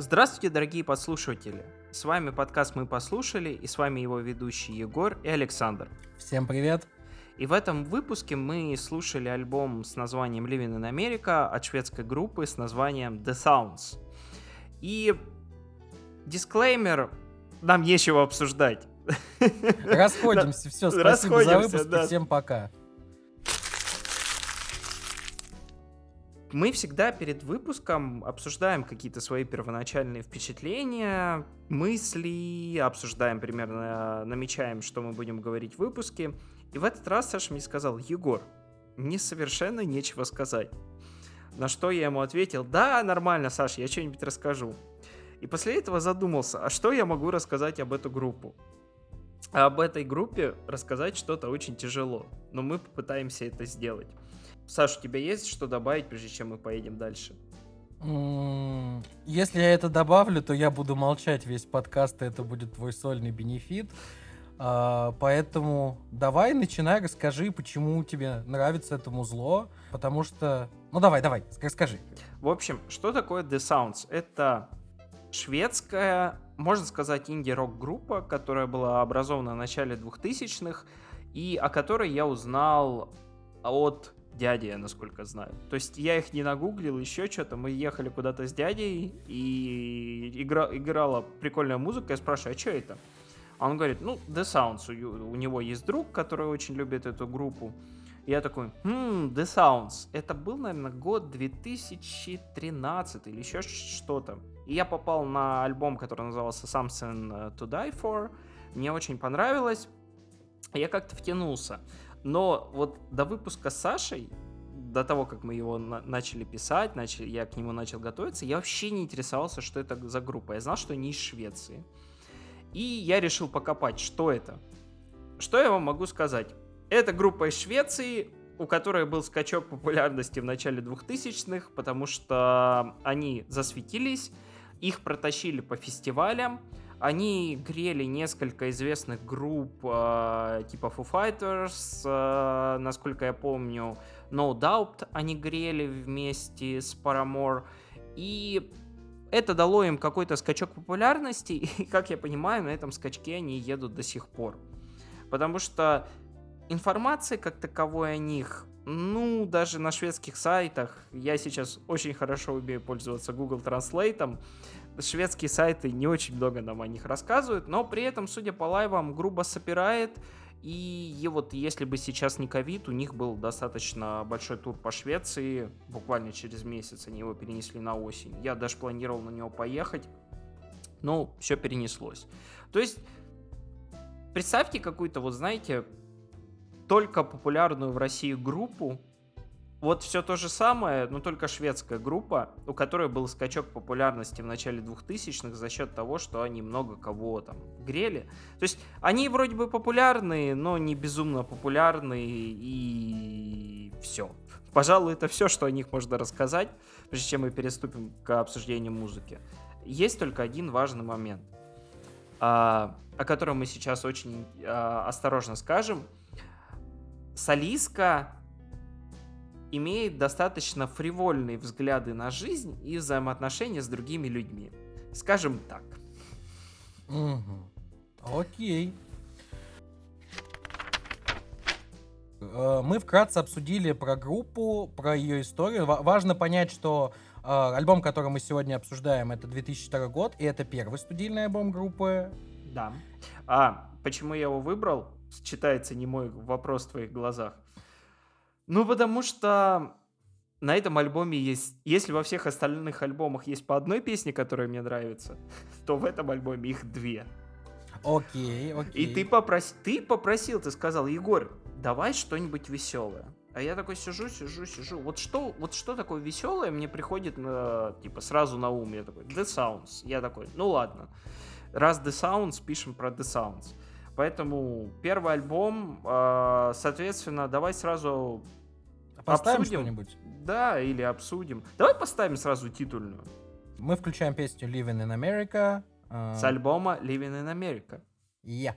Здравствуйте, дорогие подслушиватели! С вами подкаст «Мы послушали» и с вами его ведущие Егор и Александр. Всем привет! И в этом выпуске мы слушали альбом с названием Living in America от шведской группы с названием The Sounds. И дисклеймер, нам нечего обсуждать. Расходимся, все, спасибо за выпуск, всем пока. Мы всегда перед выпуском обсуждаем какие-то свои первоначальные впечатления, мысли, обсуждаем примерно, намечаем, что мы будем говорить в выпуске. И в этот раз Саша мне сказал, Егор, мне совершенно нечего сказать. На что я ему ответил, да, нормально, Саша, я что-нибудь расскажу. И после этого задумался, а что я могу рассказать об эту группу? А об этой группе рассказать что-то очень тяжело, но мы попытаемся это сделать. Саш, у тебя есть что добавить, прежде чем мы поедем дальше? Если я это добавлю, то я буду молчать весь подкаст, и это будет твой сольный бенефит. А, поэтому давай начинай, расскажи, почему тебе нравится это музло. Потому что... Ну давай, давай, скажи. В общем, что такое The Sounds? Это шведская, можно сказать, инди-рок группа, которая была образована в начале 2000-х, и о которой я узнал от дяди, насколько знаю. То есть я их не нагуглил, еще что-то. Мы ехали куда-то с дядей, и игра, играла прикольная музыка. Я спрашиваю, а что это? А он говорит, ну, The Sounds. У, у него есть друг, который очень любит эту группу. Я такой, хм, The Sounds. Это был, наверное, год 2013 или еще что-то. И я попал на альбом, который назывался Something to Die For. Мне очень понравилось. Я как-то втянулся. Но вот до выпуска с Сашей, до того, как мы его на- начали писать, начали, я к нему начал готовиться, я вообще не интересовался, что это за группа. Я знал, что они из Швеции. И я решил покопать, что это. Что я вам могу сказать? Это группа из Швеции, у которой был скачок популярности в начале 2000-х, потому что они засветились, их протащили по фестивалям, они грели несколько известных групп э, типа Foo Fighters, э, насколько я помню, No Doubt они грели вместе с Paramore. И это дало им какой-то скачок популярности, и, как я понимаю, на этом скачке они едут до сих пор. Потому что информации как таковой о них, ну, даже на шведских сайтах, я сейчас очень хорошо умею пользоваться Google Translate, шведские сайты не очень много нам о них рассказывают, но при этом, судя по лайвам, грубо собирает. И, и вот если бы сейчас не ковид, у них был достаточно большой тур по Швеции, буквально через месяц они его перенесли на осень. Я даже планировал на него поехать, но все перенеслось. То есть, представьте какую-то, вот знаете, только популярную в России группу, вот все то же самое, но только шведская группа, у которой был скачок популярности в начале 2000-х за счет того, что они много кого там грели. То есть они вроде бы популярные, но не безумно популярные и все. Пожалуй, это все, что о них можно рассказать, прежде чем мы переступим к обсуждению музыки. Есть только один важный момент, а, о котором мы сейчас очень а, осторожно скажем. Солиска имеет достаточно фривольные взгляды на жизнь и взаимоотношения с другими людьми. Скажем так. Угу. Окей. Э, мы вкратце обсудили про группу, про ее историю. Важно понять, что э, альбом, который мы сегодня обсуждаем, это 2002 год, и это первый студийный альбом группы. Да. А почему я его выбрал? Читается не мой вопрос в твоих глазах. Ну, потому что на этом альбоме есть... Если во всех остальных альбомах есть по одной песне, которая мне нравится, то в этом альбоме их две. Окей, окей. И ты, попрос... ты попросил, ты сказал, Егор, давай что-нибудь веселое. А я такой сижу, сижу, сижу. Вот что, вот что такое веселое мне приходит на, типа сразу на ум. Я такой, The Sounds. Я такой, ну ладно. Раз The Sounds, пишем про The Sounds. Поэтому первый альбом, э, соответственно, давай сразу Поставим что-нибудь? Да, или обсудим. Давай поставим сразу титульную. Мы включаем песню Living in America. С альбома Living in America. Yeah.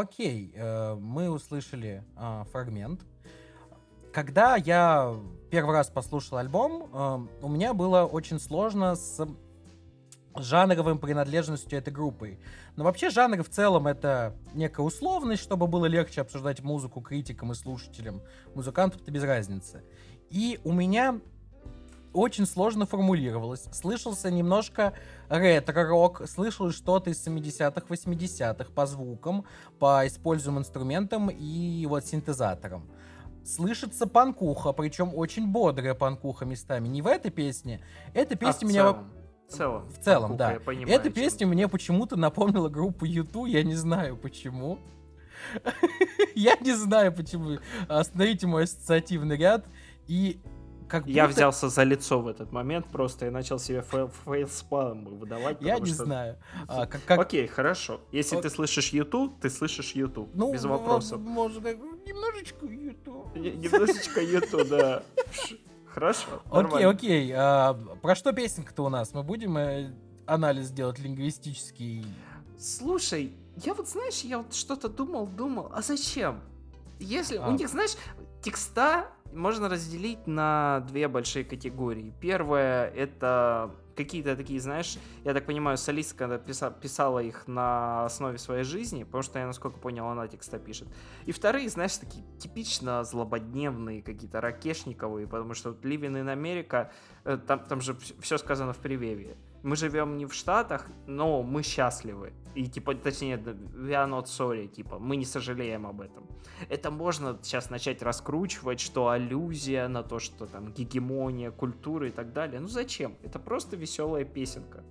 Окей, э, мы услышали э, фрагмент. Когда я первый раз послушал альбом, э, у меня было очень сложно с жанровым принадлежностью этой группы. Но вообще жанр в целом это некая условность, чтобы было легче обсуждать музыку критикам и слушателям. Музыкантам-то без разницы. И у меня очень сложно формулировалось. Слышался немножко ретро-рок, слышал что-то из 70-х, 80-х по звукам, по используемым инструментам и вот синтезаторам. Слышится панкуха, причем очень бодрая панкуха местами. Не в этой песне. Эта песня а меня... Целом? В целом. В целом, да. Эта песня мне почему-то напомнила группу YouTube, я не знаю почему. Я не знаю почему. Остановите мой ассоциативный ряд. И как будто... Я взялся за лицо в этот момент просто и начал себе fail, fail выдавать. Я не что... знаю. А, как, как... Окей, хорошо. Если О... ты слышишь YouTube, ты слышишь YouTube. Ну, без вопросов. Может, немножечко YouTube. Немножечко YouTube, да. Хорошо. Окей, окей. А, про что песенка-то у нас? Мы будем э, анализ делать лингвистический? Слушай, я вот, знаешь, я вот что-то думал, думал, а зачем? Если а. у них, знаешь, текста можно разделить на две большие категории. Первое это какие-то такие, знаешь, я так понимаю, солистка писала их на основе своей жизни, потому что я, насколько понял, она текста пишет. И вторые, знаешь, такие типично злободневные, какие-то ракешниковые, потому что вот Living in America, э, там, там же все сказано в привеве мы живем не в Штатах, но мы счастливы. И типа, точнее, we are not sorry, типа, мы не сожалеем об этом. Это можно сейчас начать раскручивать, что аллюзия на то, что там гегемония, культура и так далее. Ну зачем? Это просто веселая песенка.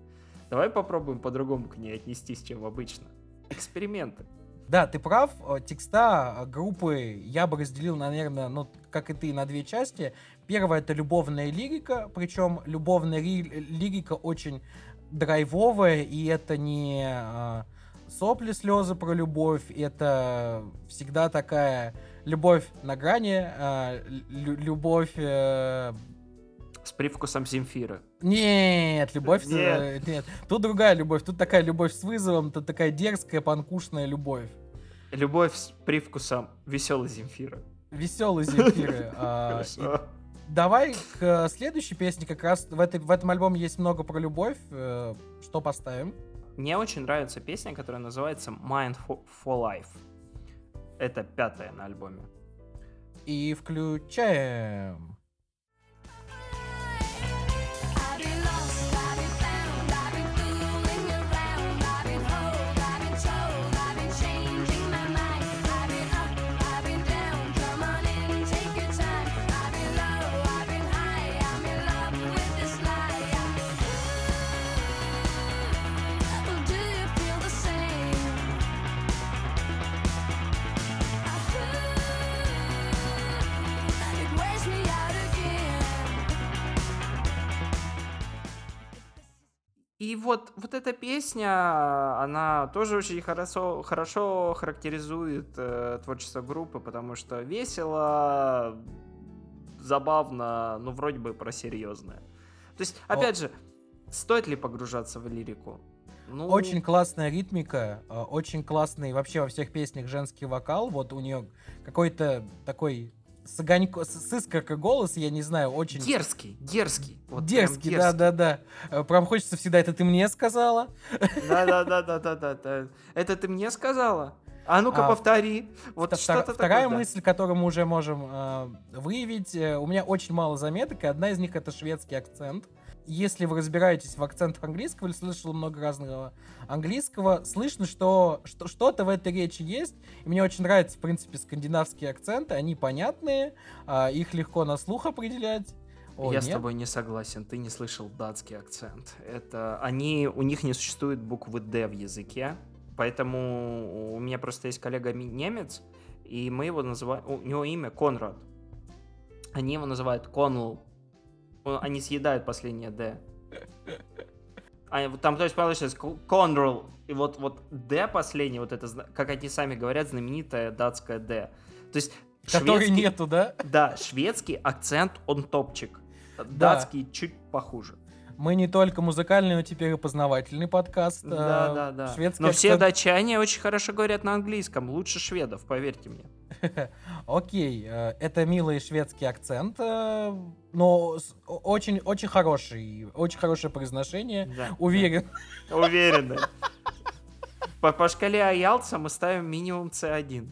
Давай попробуем по-другому к ней отнестись, чем обычно. Эксперименты. Да, ты прав. Э, текста э, группы я бы разделил, наверное, ну, как и ты, на две части. Первая — это любовная лирика, причем любовная лирика очень драйвовая, и это не э, сопли, слезы про любовь, это всегда такая любовь на грани, любовь... С привкусом Земфира. Нет, любовь... Нет. нет. Тут другая любовь. Тут такая любовь с вызовом, тут такая дерзкая, панкушная любовь. Любовь с привкусом веселой Земфира. Веселый Земфиры. А, давай к следующей песне. Как раз в, этой, в этом альбоме есть много про любовь. Э, что поставим? Мне очень нравится песня, которая называется Mind for Life. Это пятая на альбоме. И включаем. И вот, вот эта песня, она тоже очень хорошо, хорошо характеризует э, творчество группы, потому что весело, забавно, ну вроде бы про серьезное. То есть, опять О. же, стоит ли погружаться в лирику? Ну... Очень классная ритмика, э, очень классный вообще во всех песнях женский вокал. Вот у нее какой-то такой с, огонько, с, искоркой голос, я не знаю, очень... Дерзкий, дерзкий. Вот дерзкий, да-да-да. Э, прям хочется всегда, это ты мне сказала? Да-да-да-да-да-да. Это ты мне сказала? А ну-ка а, повтори. Вот втор- что-то Вторая такое, мысль, которую мы уже можем э, выявить. Э, у меня очень мало заметок, и одна из них это шведский акцент если вы разбираетесь в акцентах английского или слышал много разного английского, слышно, что, что что-то в этой речи есть. И мне очень нравятся, в принципе, скандинавские акценты. Они понятные, а, их легко на слух определять. О, Я нет? с тобой не согласен, ты не слышал датский акцент. Это они, у них не существует буквы D в языке, поэтому у меня просто есть коллега немец, и мы его называем, у него имя Конрад. Они его называют Конл они съедают последнее D. А, там, то есть, получается, Control, и вот, вот D последний, вот это, как они сами говорят, знаменитая датская D. То есть, Которой нету, да? Да, шведский акцент, он топчик. Датский да. чуть похуже. Мы не только музыкальный, но теперь и познавательный подкаст. Да, да, да. шведский Но все акцент. датчане очень хорошо говорят на английском, лучше шведов, поверьте мне. Окей, э, это милый шведский акцент, э, но очень, очень хороший, очень хорошее произношение. Да. Уверен. Уверены. По, по шкале Аялца мы ставим минимум C1.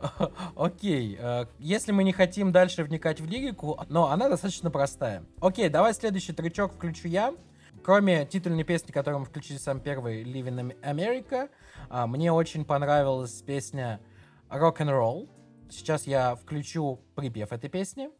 Окей, э, если мы не хотим дальше вникать в лирику, но она достаточно простая. Окей, давай следующий тречок включу я. Кроме титульной песни, которую мы включили сам первый, Living in America, а, мне очень понравилась песня Rock and Roll. Сейчас я включу припев этой песни.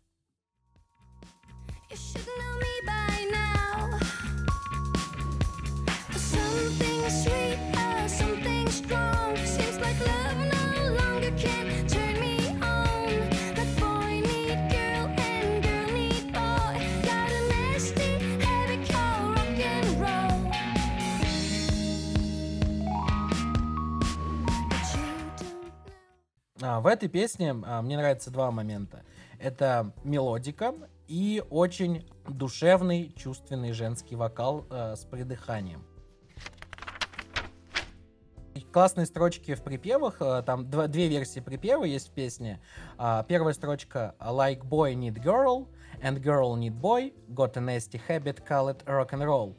А, в этой песне а, мне нравятся два момента. Это мелодика и очень душевный, чувственный женский вокал э, с придыханием. Классные строчки в припевах, э, там два- две версии припева есть в песне. А, Первая строчка «Like boy need girl, and girl need boy, got a nasty habit, call it rock and roll».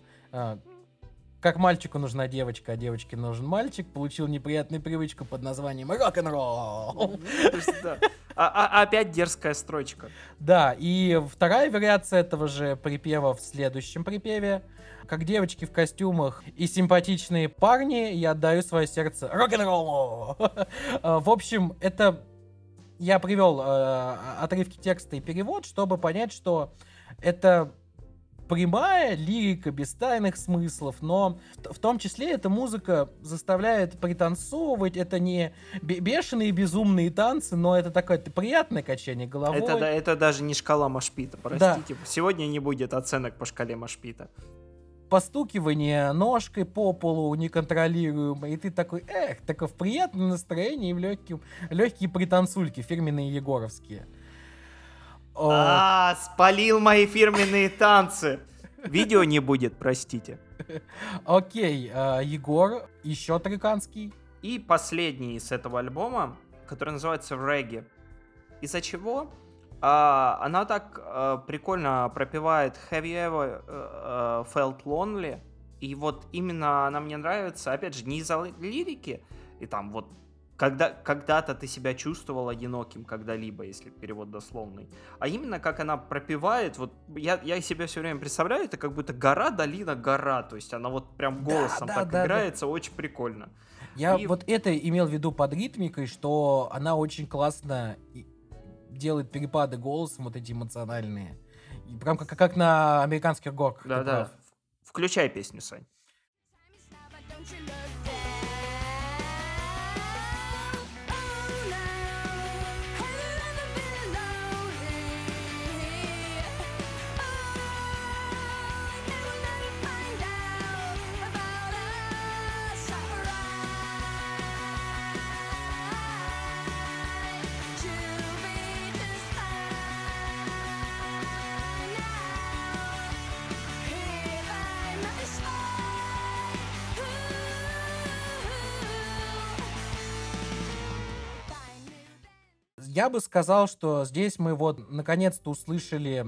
Э, Как мальчику нужна девочка, а девочке нужен мальчик, получил неприятную привычку под названием рок-н-ролл. Есть, да. А- а- опять дерзкая строчка. Да, и вторая вариация этого же припева в следующем припеве. Как девочки в костюмах и симпатичные парни, я отдаю свое сердце рок-н-роллу. А, В общем, это я привел э, отрывки текста и перевод, чтобы понять, что это прямая лирика без тайных смыслов, но в, в том числе эта музыка заставляет пританцовывать. Это не бе- бешеные безумные танцы, но это такое приятное качание головой. Это, да- это даже не шкала Машпита, простите. Сегодня не будет оценок по шкале Машпита. постукивание ножкой по полу неконтролируемое, и ты такой, эх, такое в приятном настроении и в легким, легкие пританцульки фирменные егоровские. О, А, спалил мои фирменные танцы. Видео не будет, простите. окей, а, Егор, еще триканский. И последний с этого альбома, который называется «Регги». Из-за чего? А, она так а, прикольно пропевает «Have you ever э, э, felt lonely?» И вот именно она мне нравится, опять же, не из-за ли- лирики, и там вот когда, когда-то ты себя чувствовал одиноким когда-либо, если перевод дословный. А именно как она пропевает, вот я, я себя все время представляю, это как будто гора, долина, гора. То есть она вот прям Да, голосом да, так да, да. играется, очень прикольно. Я И- вот это имел в виду под ритмикой, что она очень классно делает перепады голосом, вот эти эмоциональные. И прям как, как на американских горках. Да-да. прав. Включай песню, Сань. Я бы сказал, что здесь мы вот наконец-то услышали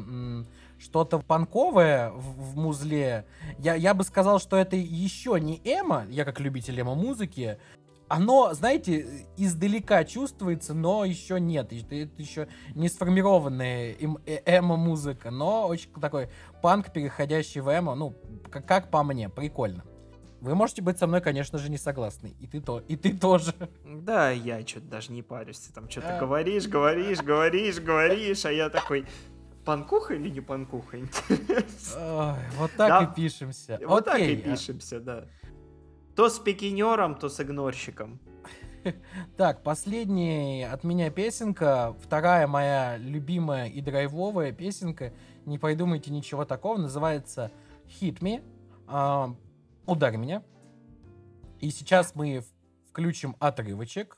что-то панковое в, в музле. Я, я бы сказал, что это еще не эмо, я как любитель эмо-музыки. Оно, знаете, издалека чувствуется, но еще нет. Это, это еще не сформированная э- эмо-музыка, но очень такой панк, переходящий в эмо. Ну, как, как по мне, прикольно. Вы можете быть со мной, конечно же, не согласны. И ты, то, и ты тоже. Да, я что-то даже не парюсь. Ты там что-то говоришь, говоришь, говоришь, говоришь, а я такой... Панкуха или не панкуха? Ой, вот так Да. и пишемся. Вот так и Окей, пишемся, да. То с пикинером, то с игнорщиком. Так, последняя от меня песенка, вторая моя любимая и драйвовая песенка, не придумайте ничего такого, называется Hit Me, а, Ударь меня. И сейчас мы включим отрывочек.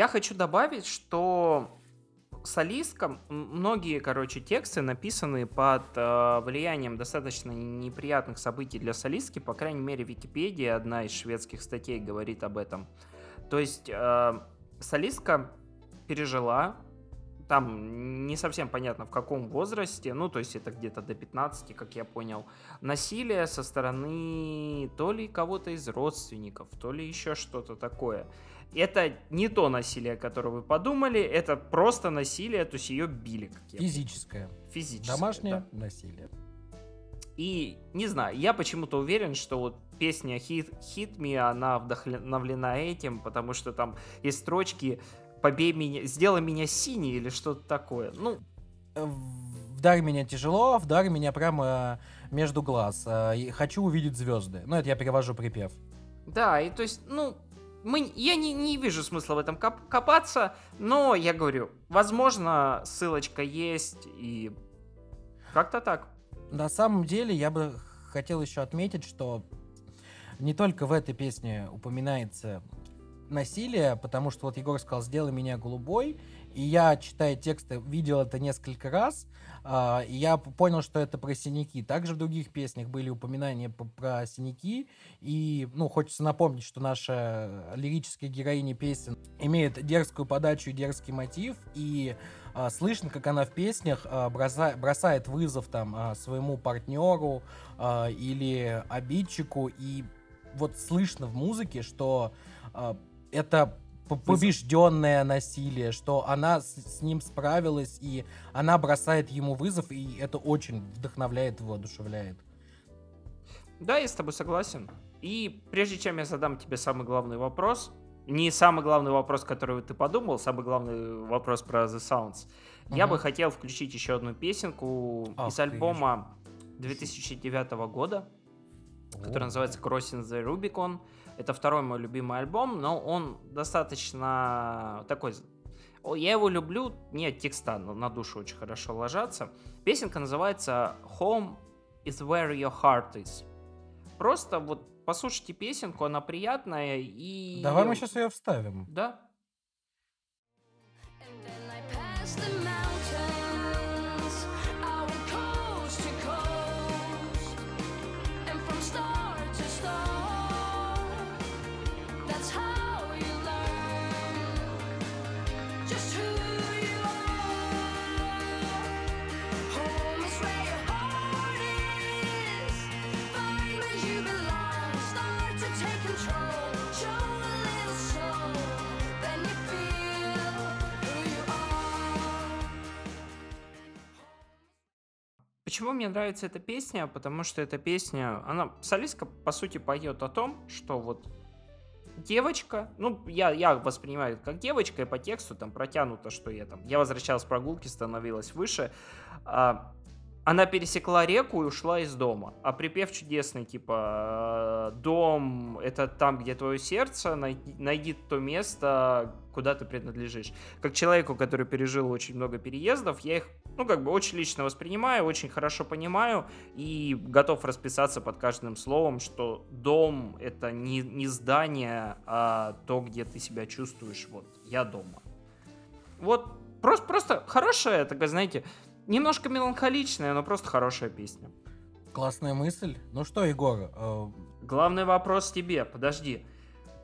Я хочу добавить, что солистка, м- многие, короче, тексты написаны под э, влиянием достаточно неприятных событий для солистки, по крайней мере, Википедия, одна из шведских статей, говорит об этом. То есть э, солистка пережила, там не совсем понятно в каком возрасте, ну, то есть это где-то до 15, как я понял, насилие со стороны то ли кого-то из родственников, то ли еще что-то такое. Это не то насилие, которое вы подумали, это просто насилие, то есть ее били. Физическое. Физическое. Домашнее да. насилие. И не знаю, я почему-то уверен, что вот песня Hit, Hit Me, она вдохновлена этим, потому что там есть строчки «Побей меня, сделай меня синий» или что-то такое. Ну, Вдарь меня тяжело, вдарь меня прямо э, между глаз. Э, Хочу увидеть звезды. Ну, это я перевожу припев. да, и то есть, ну, мы, я не, не вижу смысла в этом коп- копаться, но я говорю, возможно, ссылочка есть, и как-то так. На самом деле, я бы хотел еще отметить, что не только в этой песне упоминается насилие, потому что вот Егор сказал «сделай меня голубой», и я, читая тексты, видел это несколько раз, а, и я понял, что это про синяки. Также в других песнях были упоминания п- про синяки, и, ну, хочется напомнить, что наша лирическая героиня песен имеет дерзкую подачу и дерзкий мотив, и а, слышно, как она в песнях а, броса- бросает вызов там своему партнеру или обидчику, и вот слышно в музыке, что это побежденное насилие, что она с, с ним справилась, и она бросает ему вызов, и это очень вдохновляет его, одушевляет. Да, я с тобой согласен. И прежде чем я задам тебе самый главный вопрос, не самый главный вопрос, который ты подумал, самый главный вопрос про The Sounds, я Мгм. бы хотел включить еще одну песенку Ах из альбома 2009 года, который О. называется Crossing the Rubicon. Это второй мой любимый альбом, но он достаточно такой... Я его люблю, нет текста, но на душу очень хорошо ложатся. Песенка называется Home is where your heart is. Просто вот послушайте песенку, она приятная и... Давай мы сейчас ее вставим. Да, And then I passed the mountains. Почему мне нравится эта песня? Потому что эта песня, она, солистка, по сути, поет о том, что вот девочка, ну, я, я воспринимаю как девочка, и по тексту там протянуто, что я там, я возвращалась с прогулки, становилась выше, а, она пересекла реку и ушла из дома. А припев чудесный, типа, э, дом — это там, где твое сердце, найди, найди то место, куда ты принадлежишь. Как человеку, который пережил очень много переездов, я их, ну, как бы очень лично воспринимаю, очень хорошо понимаю и готов расписаться под каждым словом, что дом — это не, не здание, а то, где ты себя чувствуешь, вот, я дома. Вот, просто, просто хорошая, такая, знаете, немножко меланхоличная, но просто хорошая песня. Классная мысль. Ну что, Егор, э, Главный вопрос тебе, подожди.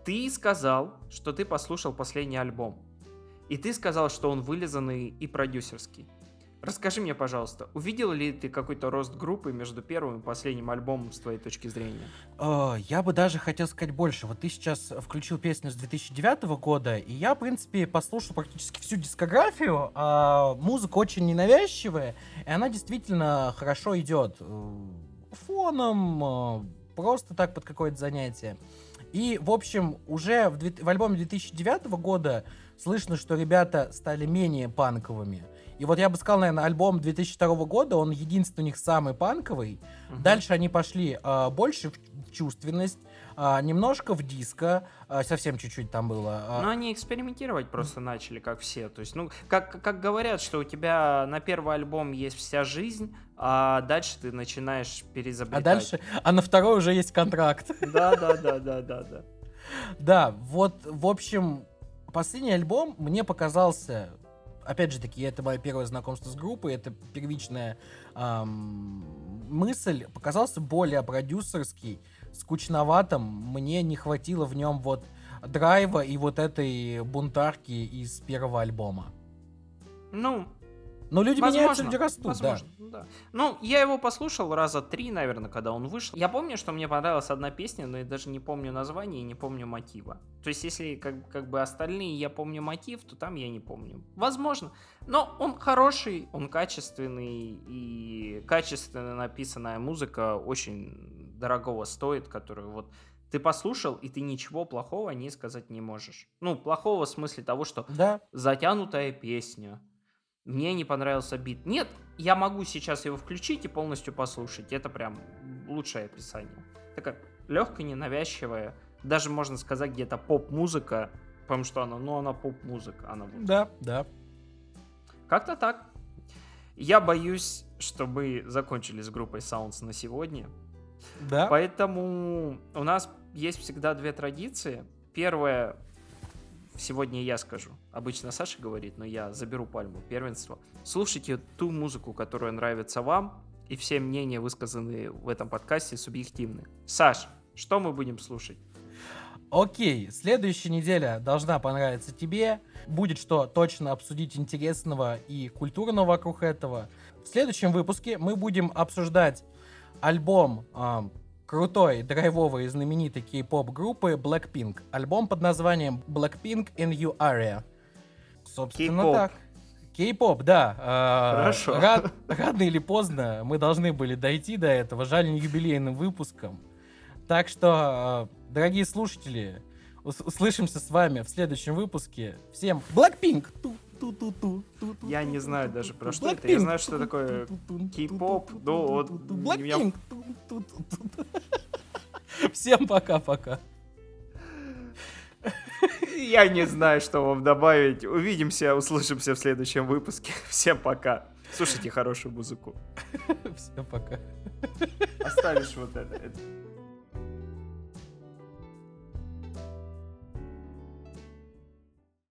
Ты сказал, что ты послушал последний альбом. И ты сказал, что он вылизанный и продюсерский. Расскажи мне, пожалуйста, увидел ли ты какой-то рост группы между первым и последним альбомом с твоей точки зрения? Э, Я бы даже хотел сказать больше. Вот ты сейчас включил песню с 2009 года, и я, в принципе, послушал практически всю дискографию. а музыка очень ненавязчивая, и она действительно хорошо идет. э, Фоном, э, просто так под какое-то занятие. И, в общем, уже в, в альбоме 2009 года слышно, что ребята стали менее панковыми. И вот я бы сказал, наверное, альбом 2002 года, он единственный у них самый панковый. Мгм. Дальше они пошли а, больше в чувственность, а, немножко в диско, а, совсем чуть-чуть там было. а. Ну, они экспериментировать просто начали, как все. То есть, ну, как, как говорят, что у тебя на первый альбом есть вся жизнь, а дальше ты начинаешь переизобретать. а дальше, а на второй уже есть контракт. Да, да, да, да, да, да. Да, вот, в общем, последний альбом мне показался, опять же таки, это мое первое знакомство с группой, это первичная ам, мысль, показался более продюсерский, скучноватым. Мне не хватило в нем вот драйва и вот этой бунтарки из первого альбома. Ну, Но люди Возможно, меняются, люди растут, возможно, да. Ну, я его послушал раза три, наверное, когда он вышел. Я помню, что мне понравилась одна песня, но я даже не помню название и не помню мотива. То есть, если как, как бы остальные я помню мотив, то там я не помню. Возможно. Но он хороший, он качественный, и качественно написанная музыка очень дорогого стоит, которую вот ты послушал, и ты ничего плохого о ней сказать не можешь. Ну, плохого в смысле того, что Да, затянутая песня. Мне не понравился бит. Нет, я могу сейчас его включить и полностью послушать. Это прям лучшее описание. Такая легкая, ненавязчивая. Даже можно сказать где-то поп-музыка. Потому что она, ну она поп-музыка. Она вот да, да. как-то так. Я боюсь, что мы закончили с группой Sounds на сегодня. Да. Поэтому у нас есть всегда две традиции. Первая, сегодня я скажу. Обычно Саша говорит, но я заберу пальму первенства. Слушайте ту музыку, которая нравится вам, и все мнения, высказанные в этом подкасте, субъективны. Саш, что мы будем слушать? Окей, следующая неделя должна понравиться тебе. Будет что точно обсудить интересного и культурного вокруг этого. В следующем выпуске мы будем обсуждать альбом ам, крутой, драйвовой и знаменитой кей-поп группы Blackpink. Альбом под названием Blackpink in You Area. Собственно Кей-поп. так. Кей-поп, да. А, Хорошо. ра- рано или поздно мы должны были дойти до этого. Жаль, не юбилейным выпуском. Так что, э, дорогие слушатели, ус- услышимся с вами в следующем выпуске. Всем Blackpink! Я не знаю даже про что это. Я знаю, что такое кей-поп, но вот Blackpink! Всем пока-пока. Я не знаю, что вам добавить. Увидимся, услышимся в следующем выпуске. Всем пока. Слушайте хорошую музыку. Всем пока. Оставишь вот это